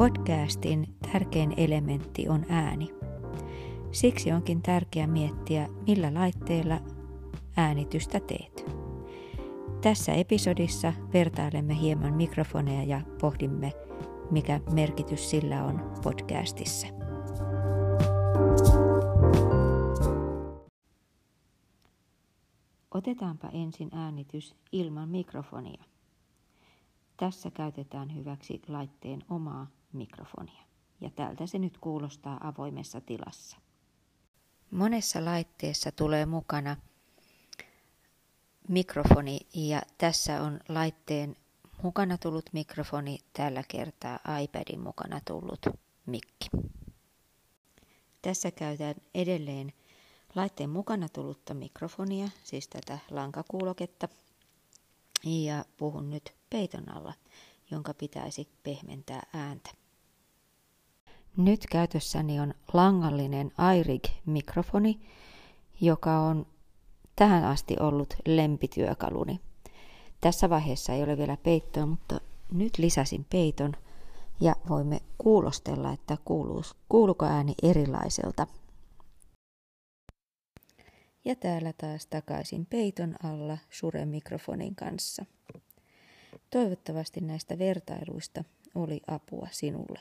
Podcastin tärkein elementti on ääni. Siksi onkin tärkeää miettiä, millä laitteella äänitystä teet. Tässä episodissa vertailemme hieman mikrofoneja ja pohdimme, mikä merkitys sillä on podcastissa. Otetaanpa ensin äänitys ilman mikrofonia. Tässä käytetään hyväksi laitteen omaa mikrofonia. Ja tältä se nyt kuulostaa avoimessa tilassa. Monessa laitteessa tulee mukana mikrofoni ja tässä on laitteen mukana tullut mikrofoni, tällä kertaa iPadin mukana tullut mikki. Tässä käytän edelleen laitteen mukana tullutta mikrofonia, siis tätä lankakuuloketta, ja puhun nyt peiton alla, jonka pitäisi pehmentää ääntä. Nyt käytössäni on langallinen iRig-mikrofoni, joka on tähän asti ollut lempityökaluni. Tässä vaiheessa ei ole vielä peittoa, mutta nyt lisäsin peiton ja voimme kuulostella, että kuuluu, kuuluuko ääni erilaiselta. Ja täällä taas takaisin peiton alla Shure-mikrofonin kanssa. Toivottavasti näistä vertailuista oli apua sinulle.